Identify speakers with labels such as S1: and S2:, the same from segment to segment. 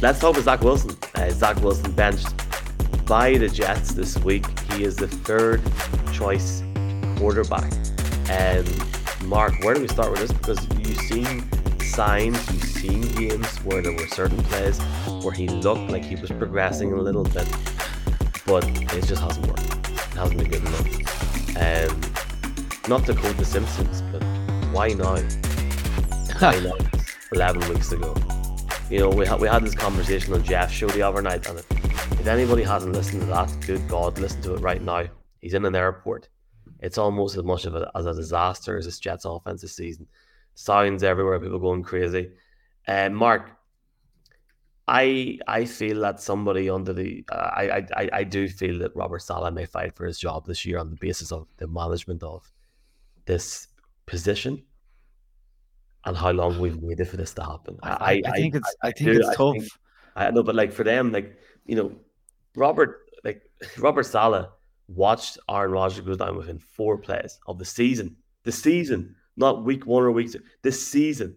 S1: let's talk about Zach Wilson. Uh, Zach Wilson benched by the Jets this week. He is the third choice quarterback. And Mark, where do we start with this? Because you've seen signs, you've seen games where there were certain plays where he looked like he was progressing a little bit, but it just hasn't worked. It hasn't been good enough. Um, not to quote The Simpsons, but why now? why not 11 weeks ago? You know, we, ha- we had this conversation on Jeff's show the other night, and if anybody hasn't listened to that, good God, listen to it right now. He's in an airport. It's almost as much of a, as a disaster as this Jets offense this season. Signs everywhere, people going crazy. Uh, Mark, I I feel that somebody under the uh, I, I I do feel that Robert Saleh may fight for his job this year on the basis of the management of this position and how long we've waited for this to happen.
S2: I, I, I think it's I, think it's tough. Think,
S1: I know, but like for them, like you know, Robert like Robert Saleh watched Aaron Rodgers go down within four plays of the season. The season, not week one or week two. This season,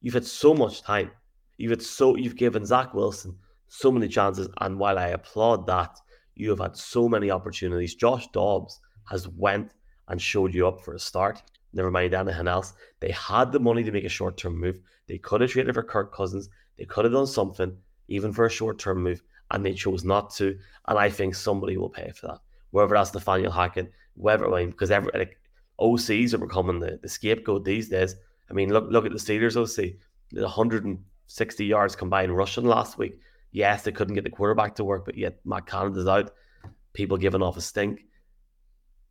S1: you've had so much time. You've had so you've given Zach Wilson so many chances, and while I applaud that, you have had so many opportunities. Josh Dobbs has went and showed you up for a start. Never mind anything else. They had the money to make a short term move. They could have traded for Kirk Cousins. They could have done something, even for a short term move, and they chose not to. And I think somebody will pay for that. Whether that's Nathaniel Hackett, whether I mean, because every like OCs are becoming the, the scapegoat these days. I mean, look look at the Steelers OC, 160 yards combined rushing last week. Yes, they couldn't get the quarterback to work, but yet Matt Canada's out. People giving off a stink.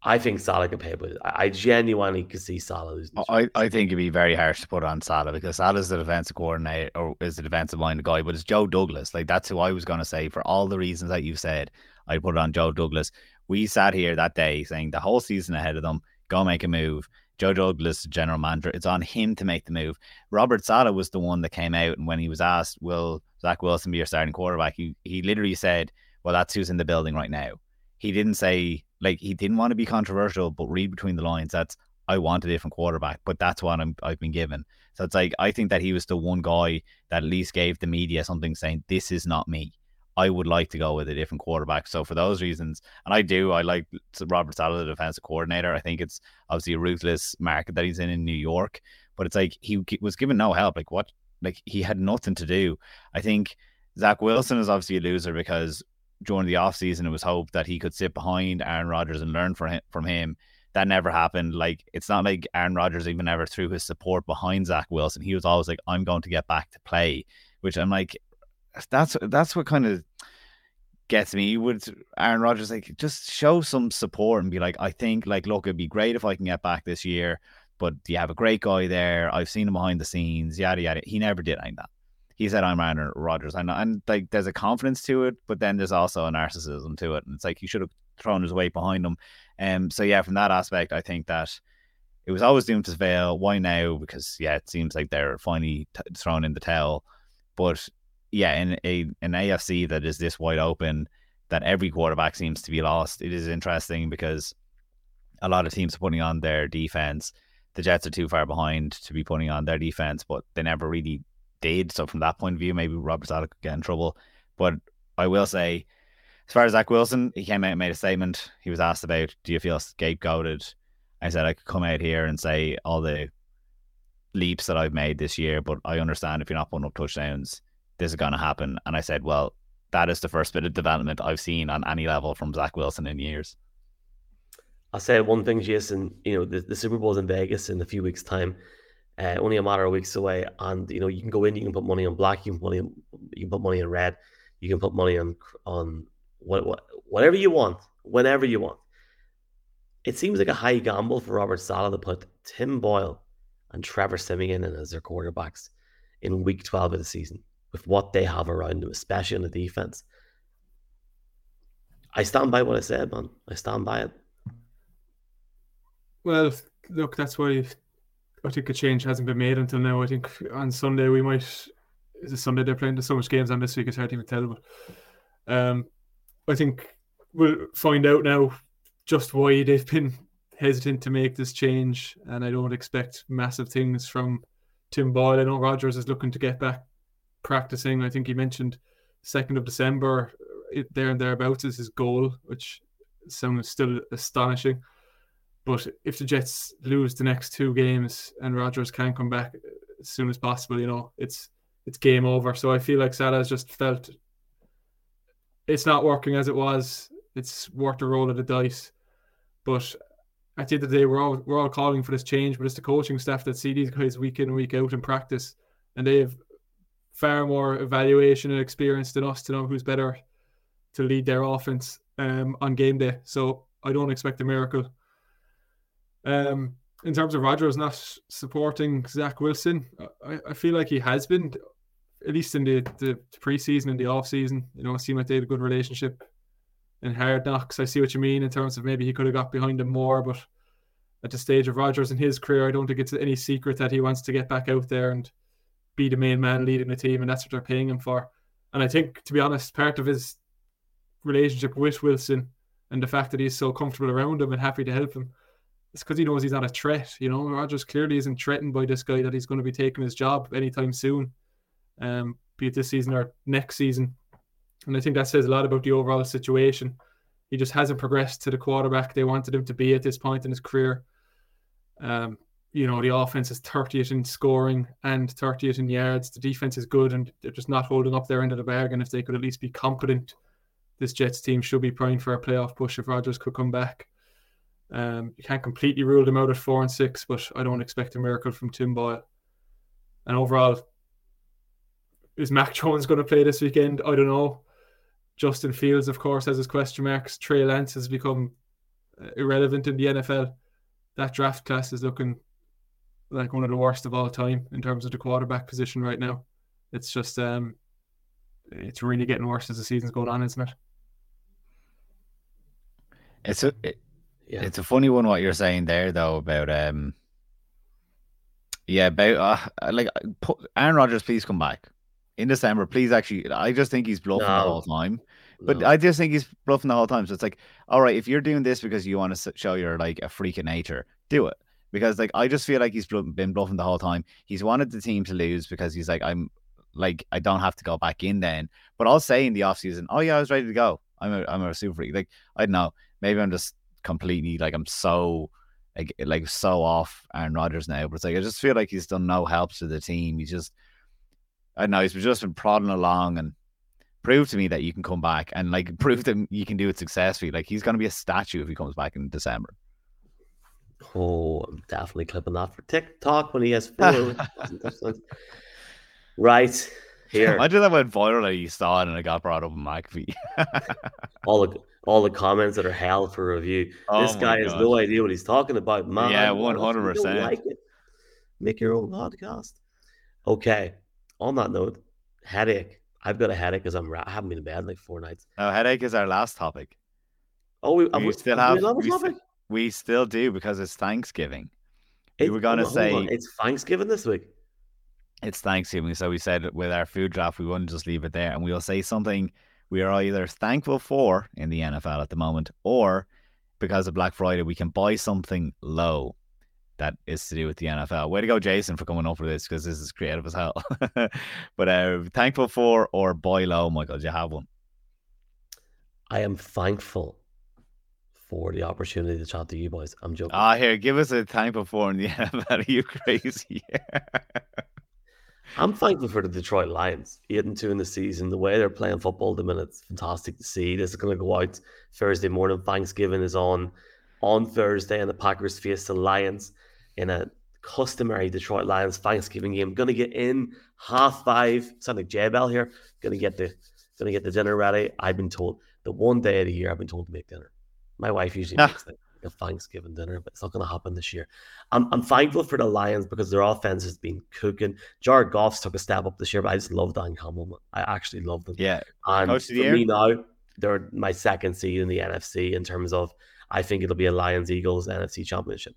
S1: I think Saleh can pay, but I genuinely can see Saleh losing.
S2: Oh, I, I think it'd be very harsh to put on Saleh because Saleh's the defensive coordinator or is the defensive minded guy, but it's Joe Douglas. Like that's who I was going to say for all the reasons that you've said. I put it on Joe Douglas. We sat here that day saying the whole season ahead of them, go make a move. Joe Douglas, general manager, it's on him to make the move. Robert Saleh was the one that came out, and when he was asked, "Will Zach Wilson be your starting quarterback?" he he literally said, "Well, that's who's in the building right now." He didn't say like he didn't want to be controversial, but read between the lines. That's I want a different quarterback, but that's what I'm, I've been given. So it's like I think that he was the one guy that at least gave the media something saying this is not me. I would like to go with a different quarterback. So for those reasons, and I do, I like Robert Saleh, the defensive coordinator. I think it's obviously a ruthless market that he's in in New York, but it's like he was given no help. Like what? Like he had nothing to do. I think Zach Wilson is obviously a loser because during the offseason, it was hoped that he could sit behind Aaron Rodgers and learn from him, from him. That never happened. Like it's not like Aaron Rodgers even ever threw his support behind Zach Wilson. He was always like, "I'm going to get back to play," which I'm like, that's that's what kind of gets me. Would Aaron Rodgers like just show some support and be like, "I think like, look, it'd be great if I can get back this year." But you have a great guy there. I've seen him behind the scenes, yada yada. He never did of that he said I'm Aaron Rodgers. I know, and like there's a confidence to it, but then there's also a narcissism to it, and it's like he should have thrown his weight behind him. Um, so yeah, from that aspect, I think that it was always doomed to fail. Why now? Because yeah, it seems like they're finally t- thrown in the towel. But yeah, in a an AFC that is this wide open, that every quarterback seems to be lost. It is interesting because a lot of teams are putting on their defense. The Jets are too far behind to be putting on their defense, but they never really did. So from that point of view, maybe Robert Saleh could get in trouble. But I will say, as far as Zach Wilson, he came out and made a statement. He was asked about, do you feel scapegoated? I said I could come out here and say all the leaps that I've made this year, but I understand if you're not putting up touchdowns, this is going to happen. And I said, well, that is the first bit of development I've seen on any level from Zach Wilson in years.
S1: I'll say one thing, Jason. You know, the, the Super Bowl's in Vegas in a few weeks' time uh, only a matter of weeks away. And you know, you can go in, you can put money on black, you can put money, on, you can put money on red, you can put money on on what, what whatever you want, whenever you want. It seems like a high gamble for Robert Saleh to put Tim Boyle and Trevor Siemian in as their quarterbacks in week 12 of the season with what they have around them, especially on the defense. I stand by what I said, man. I stand by it.
S3: Well, look, that's why I think a change hasn't been made until now. I think on Sunday we might. Is it Sunday they're playing? There's so much games on this week. It's hard to even tell. But um, I think we'll find out now just why they've been hesitant to make this change, and I don't expect massive things from Tim Boyle. I know Rodgers is looking to get back practicing. I think he mentioned second of December, it, there and thereabouts is his goal, which sounds still astonishing. But if the Jets lose the next two games and Rodgers can't come back as soon as possible, you know, it's it's game over. So I feel like Saleh has just felt it's not working as it was. It's worth a roll of the dice. But at the end of the day, we're all we're all calling for this change, but it's the coaching staff that see these guys week in and week out in practice, and they have far more evaluation and experience than us to know who's better to lead their offense um, on game day. So I don't expect a miracle. Um, in terms of Rodgers not supporting Zach Wilson, I, I feel like he has been, at least in the, the preseason and the off season. You know, it seemed like they had a good relationship in hard knocks. I see what you mean in terms of maybe he could have got behind him more, but at the stage of Rodgers in his career, I don't think it's any secret that he wants to get back out there and be the main man leading the team, and that's what they're paying him for. And I think, to be honest, part of his relationship with Wilson and the fact that he's so comfortable around him and happy to help him, it's because he knows he's not a threat. You know, Rodgers clearly isn't threatened by this guy that he's going to be taking his job anytime soon, um, be it this season or next season. And I think that says a lot about the overall situation. He just hasn't progressed to the quarterback they wanted him to be at this point in his career. Um, you know, the offense is 30th in scoring and 30th in yards. The defense is good and they're just not holding up their end of the bargain. If they could at least be competent, this Jets team should be primed for a playoff push if Rodgers could come back. Um, you can't completely rule them out at four and six, but I don't expect a miracle from Tim Boyle. And overall, is Mac Jones going to play this weekend? I don't know. Justin Fields, of course, has his question marks. Trey Lance has become uh, irrelevant in the NFL. That draft class is looking like one of the worst of all time in terms of the quarterback position right now. It's just um, it's really getting worse as the season's going on, isn't it?
S2: It's a it, yeah. it's a funny one what you're saying there though about um yeah about uh, like Aaron Rodgers, please come back in December. Please, actually, I just think he's bluffing no. the whole time. But no. I just think he's bluffing the whole time. So it's like, all right, if you're doing this because you want to show you're like a freak of nature, do it because like I just feel like he's been bluffing the whole time. He's wanted the team to lose because he's like I'm like I don't have to go back in then. But I'll say in the off season, oh yeah, I was ready to go. I'm a I'm a super freak. Like I don't know, maybe I'm just completely like I'm so like eh, like so off Aaron Rodgers now. But it's like I just feel like he's done no help to the team. He's just I don't know he's just been prodding along and prove to me that you can come back and like prove that you can do it successfully. Like he's gonna be a statue if he comes back in December.
S1: Oh, I'm definitely clipping that for TikTok when he has four. right here.
S2: I did that went viral. You saw it and it got brought up in McAfee.
S1: Oh, all the all the comments that are hell for review. Oh this guy has no idea what he's talking about. Man,
S2: yeah, one hundred percent.
S1: Make your own podcast. Okay. On that note, headache. I've got a headache because I'm I haven't been in bed in like four nights.
S2: Oh, headache is our last topic.
S1: Oh, we,
S2: we,
S1: we
S2: still have. We, topic? We still do because it's Thanksgiving. We were going to say
S1: it's Thanksgiving this week.
S2: It's Thanksgiving, so we said with our food draft we wouldn't just leave it there, and we'll say something we are either thankful for in the NFL at the moment, or because of Black Friday we can buy something low that is to do with the NFL. Way to go, Jason, for coming up with this because this is creative as hell. but uh, thankful for or buy low, Michael. Do you have one?
S1: I am thankful for the opportunity to chat to you boys. I'm joking.
S2: Ah, here, give us a time for in the NFL. Are you crazy?
S1: I'm thankful for the Detroit Lions, eight and two in the season. The way they're playing football, the minute, it's fantastic to see. This is going to go out Thursday morning. Thanksgiving is on on Thursday, and the Packers face the Lions in a customary Detroit Lions Thanksgiving game. Going to get in half five. Sound like J Bell here. Going to get the going to get the dinner ready. I've been told the one day of the year I've been told to make dinner. My wife usually ah. makes like a Thanksgiving dinner, but it's not going to happen this year. I'm, I'm thankful for the Lions because their offense has been cooking. Jared Goff's took a step up this year, but I just love Dan Campbell. I actually love them.
S2: Yeah.
S1: And Coach for me now, they're my second seed in the NFC in terms of I think it'll be a Lions Eagles NFC championship.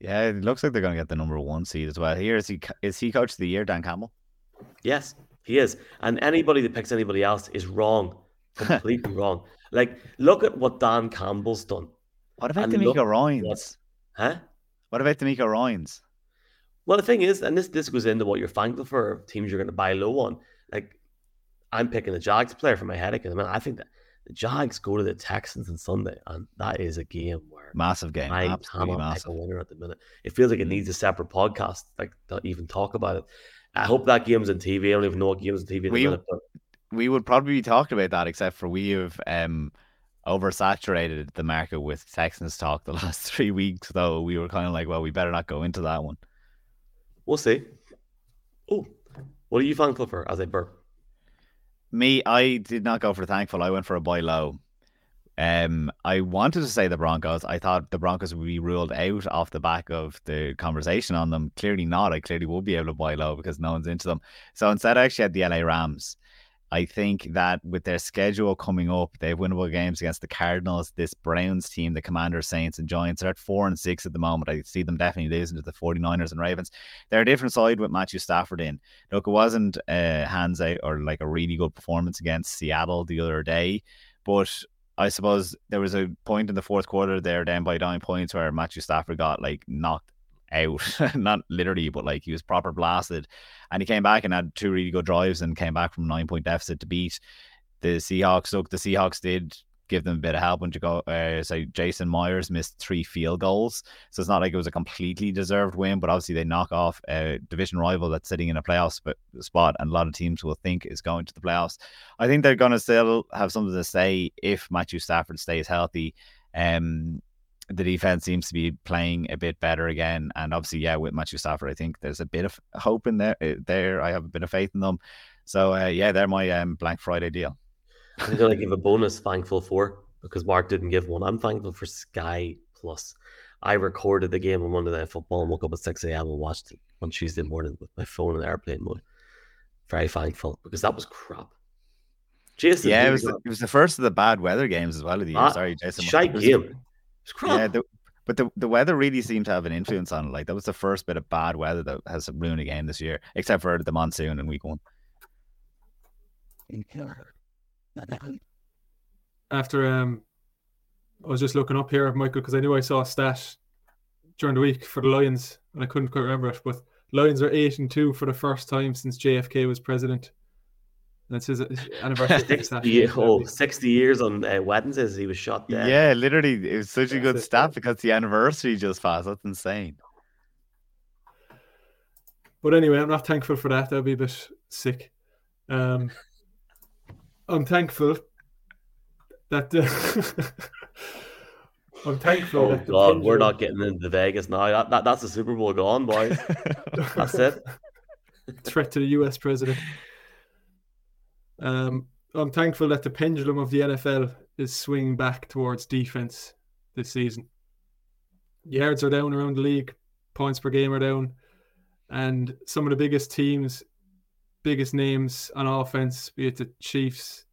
S2: Yeah, it looks like they're going to get the number one seed as well. Here is he is he coach of the year, Dan Campbell?
S1: Yes, he is. And anybody that picks anybody else is wrong, completely wrong. Like, look at what Dan Campbell's done.
S2: What about DeMeco Ryans?
S1: Huh?
S2: What about DeMeco Ryans?
S1: Well, the thing is, and this this goes into what you're thankful for teams you're going to buy low on. Like I'm picking the Jags player for my headache. I, mean, I think that the Jags go to the Texans on Sunday, and that is a game where
S2: massive game.
S1: I
S2: Absolutely
S1: cannot
S2: massive.
S1: pick a winner at the minute. It feels like it needs a separate podcast, like to even talk about it. I hope that game's on TV. I don't even know what game's on TV
S2: We-
S1: minute, but
S2: we would probably be talking about that, except for we have um oversaturated the market with Texans talk the last three weeks. Though we were kind of like, well, we better not go into that one.
S1: we'll see. Oh, what are you thankful for as a burp?
S2: Me, I did not go for thankful. I went for a buy low. Um, I wanted to say the Broncos. I thought the Broncos would be ruled out off the back of the conversation on them. Clearly not. I clearly would be able to buy low because no one's into them. So instead, I actually had the LA Rams. I think that with their schedule coming up, they have winnable games against the Cardinals, this Browns team, the Commanders, Saints, and Giants. They're at four and six at the moment. I see them definitely losing to the 49ers and Ravens. They're a different side with Matthew Stafford in. Look, it wasn't uh, hands out or like a really good performance against Seattle the other day, but I suppose there was a point in the fourth quarter there, down by nine points, where Matthew Stafford got like knocked out, not literally, but like he was proper blasted, and he came back and had two really good drives and came back from a nine point deficit to beat the Seahawks. Look, the Seahawks did give them a bit of help when you go. Uh, so Jason Myers missed three field goals, so it's not like it was a completely deserved win. But obviously they knock off a division rival that's sitting in a playoff sp- spot, and a lot of teams will think is going to the playoffs. I think they're going to still have something to say if Matthew Stafford stays healthy. Um, the defense seems to be playing a bit better again, and obviously, yeah, with Matthew Stafford, I think there's a bit of hope in there. uh, There, I have a bit of faith in them. So, uh, yeah, they're my um, Blank Friday deal.
S1: I'm going to give a bonus thankful for because Mark didn't give one. I'm thankful for Sky Plus. I recorded the game on Monday Night Football and woke up at 6 a.m. and watched it on Tuesday morning with my phone in airplane mode. Very thankful because that was crap. Jason,
S2: Yeah, it was the, it was the first of the bad weather games as well of the year.
S1: Ah,
S2: Sorry. Jason.
S1: shite game. It crap.
S2: Yeah, the, but the, the weather really seemed to have an influence on it. Like that was the first bit of bad weather that has ruined a game this year, except for the monsoon in week one.
S3: after um, I was just looking up here, Michael, because I knew I saw a stat during the week for the Lions, and I couldn't quite remember it. But Lions are eight and two for the first time since JFK was president. That's his his anniversary. stat.
S1: 60, oh, 60 years on uh, Wednesdays, he was shot dead.
S2: Yeah, literally, it was such a good
S3: That's it,
S2: stat because the anniversary just passed. That's insane.
S3: But anyway, I'm not thankful for that. That'd be a bit sick. Um, I'm thankful that the I'm thankful
S1: Oh,
S3: that the
S1: God, we're not getting into Vegas now. That, that, that's the Super Bowl gone, boys. That's it.
S3: threat to the US president. Um, I'm thankful that the pendulum of the NFL is swinging back towards defense this season. Yards are down around the league, points per game are down, and some of the biggest teams, biggest names on offense, be it the Chiefs,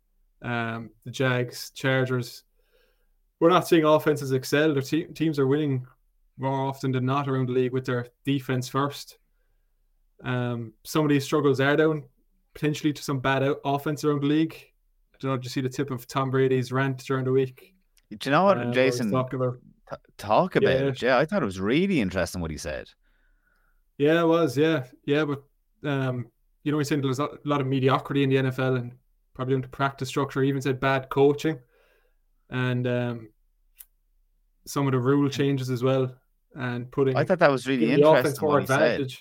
S3: um, the Jags, Chargers, we're not seeing offenses excel. Their te- teams are winning more often than not around the league with their defense first. Um, some of these struggles are down potentially to some bad offense around the league. I don't know. Did you see the tip of Tom Brady's rant during the week?
S2: Do you know what,
S3: Uh,
S2: Jason?
S3: talking about
S2: t- talk about
S3: Yeah.
S2: it. Yeah, I thought it was really interesting what he said.
S3: Yeah, it was. Yeah, yeah, but um, you know, he's saying there's a lot of mediocrity in the NFL and probably into practice structure. He even said bad coaching and um, some of the rule changes as well, and putting
S2: I thought that was really
S3: giving the offense
S2: interesting
S3: more
S2: what he said.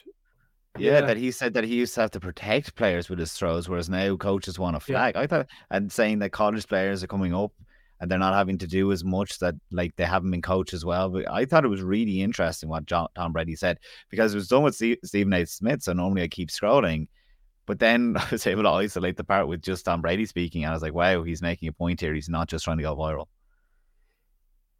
S2: Yeah,
S3: Yeah.
S2: that he said that he used to have to protect players with his throws, whereas now coaches want to
S3: Yeah.
S2: flag. I thought, and saying that college players are coming up and they're not having to do as much that like they haven't been coached as well. But I thought it was really interesting what John, Tom Brady said because it was done with Steve, Stephen A. Smith. So normally I keep scrolling, but then I was able to isolate the part with just Tom Brady speaking, and I was like, wow, he's making a point here. He's not just trying to go viral.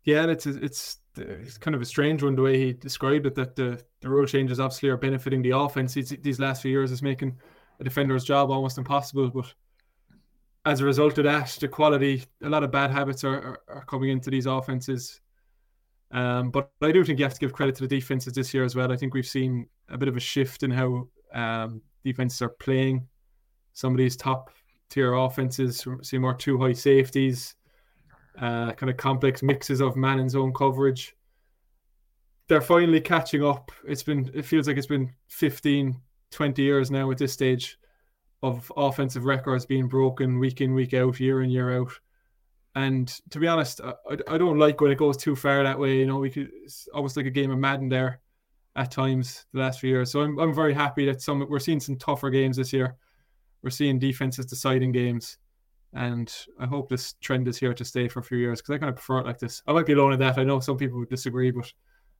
S3: Yeah, and it's it's it's kind of a strange one the way he described it. That the the rule changes obviously are benefiting the offense. These, these last few years is making a defender's job almost impossible. But as a result of that, the quality, a lot of bad habits are are, are coming into these offenses. Um, but I do think you have to give credit to the defenses this year as well. I think we've seen a bit of a shift in how um, defenses are playing. Some of these top tier offenses see more two high safeties uh, kind of complex mixes of man and zone coverage. They're finally catching up. It's been, it feels like it's been 15, 20 years now at this stage. of offensive records being broken week in, week out, year in, year out. And to be honest, I, I don't like when it goes too far that way. You know, we could it's almost like a game of Madden there at times the last few years. So I'm I'm very happy that some we're seeing some tougher games this year. We're seeing defenses deciding games, and I hope this trend is here to stay for a few years because I kind of prefer it like this. I might be alone in that. I know some people would disagree, but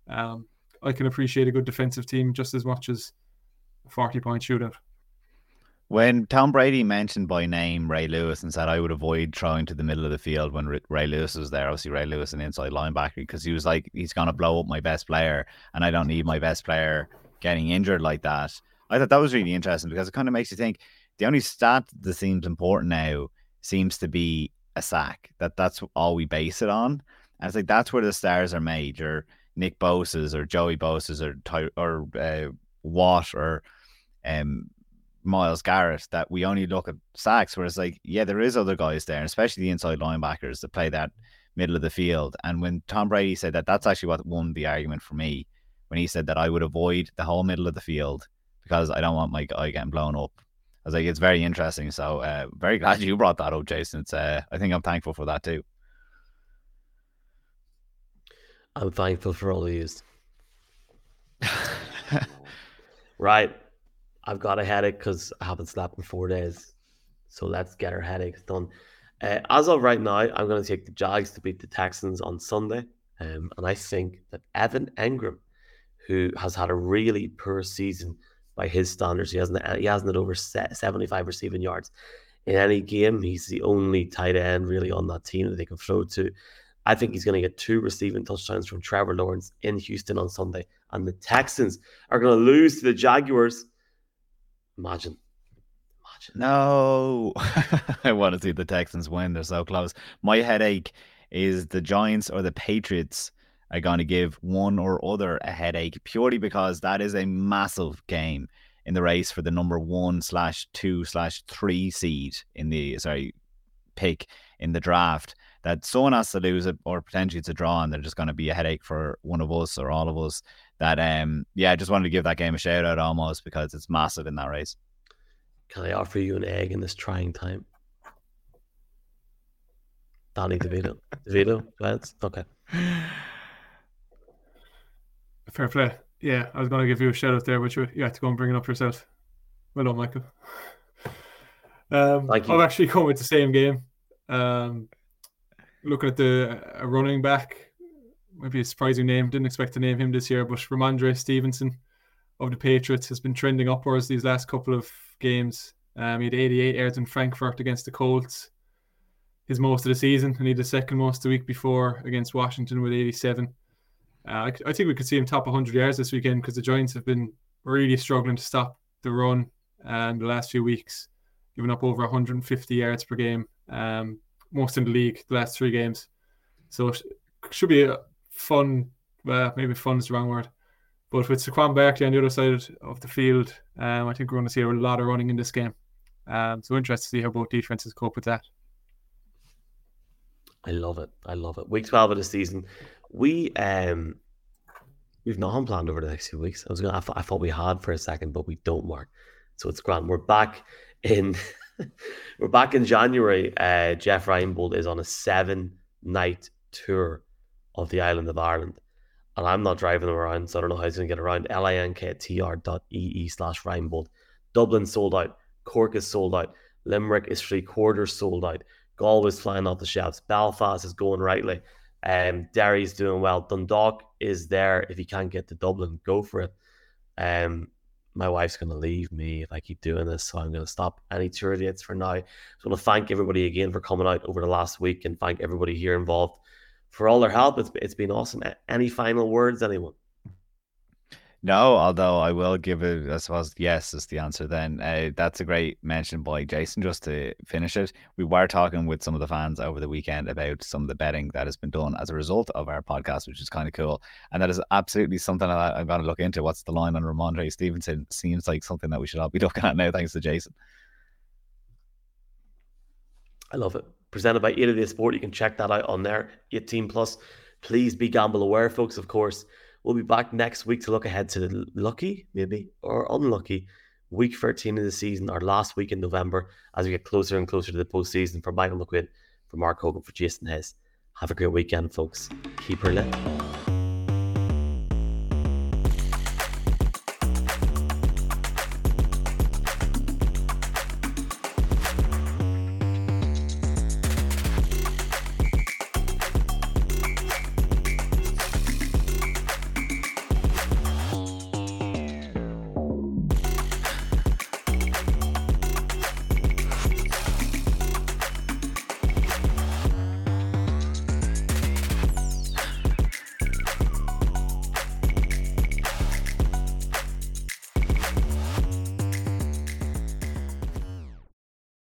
S3: um, I can appreciate a good defensive team just as much as a 40 point shootout.
S2: When Tom Brady mentioned by name Ray Lewis and said I would avoid throwing to the middle of the field when Ray Lewis was there, obviously Ray Lewis an inside linebacker because he was like he's gonna blow up my best player and I don't need my best player getting injured like that. I thought that was really interesting because it kind of makes you think the only stat that seems important now seems to be a sack. That that's all we base it on. And it's like that's where the stars are made. or Nick Bosa's or Joey Bosa's or Ty- or uh, Watt or um Myles Garrett that we only look at sacks, whereas like, yeah, there is other guys there, especially the inside linebackers that play that middle of the field. And when Tom Brady said that, that's actually what won the argument for me when he said that I would avoid the whole middle of the field because I don't want my guy getting blown up. I was like, it's very interesting. So uh, very glad you brought that up, Jason. It's uh, I think I'm thankful for that too.
S1: I'm thankful for all these. right. I've got a headache because I haven't slept in four days. So let's get our headaches done. Uh, as of right now, I'm going to take the Jags to beat the Texans on Sunday. Um, and I think that Evan Engram, who has had a really poor season by his standards, he hasn't he hasn't had over 75 receiving yards in any game. He's the only tight end really on that team that they can throw to. I think he's going to get two receiving touchdowns from Trevor Lawrence in Houston on Sunday. And the Texans are going to lose to the Jaguars Imagine.
S2: Imagine. No. I want to see the Texans win. They're so close. My headache is the Giants or the Patriots are going to give one or other a headache purely because that is a massive game in the race for the number one slash two slash three seed in the sorry pick in the draft. That someone has to lose it or potentially it's a draw and they're just going to be a headache for one of us or all of us that um yeah, I just wanted to give that game a shout out almost because it's massive in that race.
S1: Can I offer you an egg in this trying time? Danny DeVito. DeVito, Lance? Okay.
S3: Fair play. Yeah, I was going to give you a shout out there, but you, you had to go and bring it up yourself. Well done, Michael. Um, Thank you. I'm actually come with the same game. Um, looking at the uh, running back, maybe a surprising name. Didn't expect to name him this year, but Rhamondre Stevenson of the Patriots has been trending upwards these last couple of games. Um, he had 88 yards in Frankfurt against the Colts, his most of the season, and he had the second most the week before against Washington with 87. Uh, I, think we could see him top 100 yards this weekend because the Giants have been really struggling to stop the run um, the last few weeks, giving up over 150 yards per game, um, most in the league the last three games. So should be a, fun. Well, maybe fun is the wrong word. But with Saquon Barkley on the other side of the field, um, I think we're going to see a lot of running in this game. Um, so interested to see how both defenses cope with that.
S1: I love it. I love it. Week twelve of the season, we um we've nothing planned over the next few weeks. I was gonna, I, th- I thought we had for a second, but we don't, Mark. So it's grand. We're back in, we're back in January. Uh, Jeff Reinebold is on a seven night tour of the island of Ireland. And I'm not driving them around, so I don't know how he's going to get around. linktr.ee slash Reinebold. Dublin sold out. Cork is sold out. Limerick is three quarters sold out. Galway's flying off the shelves. Belfast is going rightly. Um, Derry's doing well. Dundalk is there. If you can't get to Dublin, go for it. Um, my wife's going to leave me if I keep doing this, so I'm going to stop any tour dates for now. So I want to thank everybody again for coming out over the last week and thank everybody here involved for all their help. It's it's been awesome. Any final words, anyone?
S2: No, although I will give it, I suppose, yes is the answer then. Uh, that's a great mention by Jason. Just to finish it, we were talking with some of the fans over the weekend about some of the betting that has been done as a result of our podcast, which is kind of cool. And that is absolutely something that I'm going to look into. What's the line on Rhamondre Stevenson? Seems like something that we should all be looking at now, thanks to Jason.
S1: I love it presented by 888Sport. You can check that out on there. 18 plus. Please be gamble aware, folks. Of course, we'll be back next week to look ahead to the lucky, maybe, or unlucky week 13 of the season, our last week in November, as we get closer and closer to the postseason. For Michael McQuinn, for Mark Hogan, for Jason Hess. Have a great weekend, folks. Keep her lit.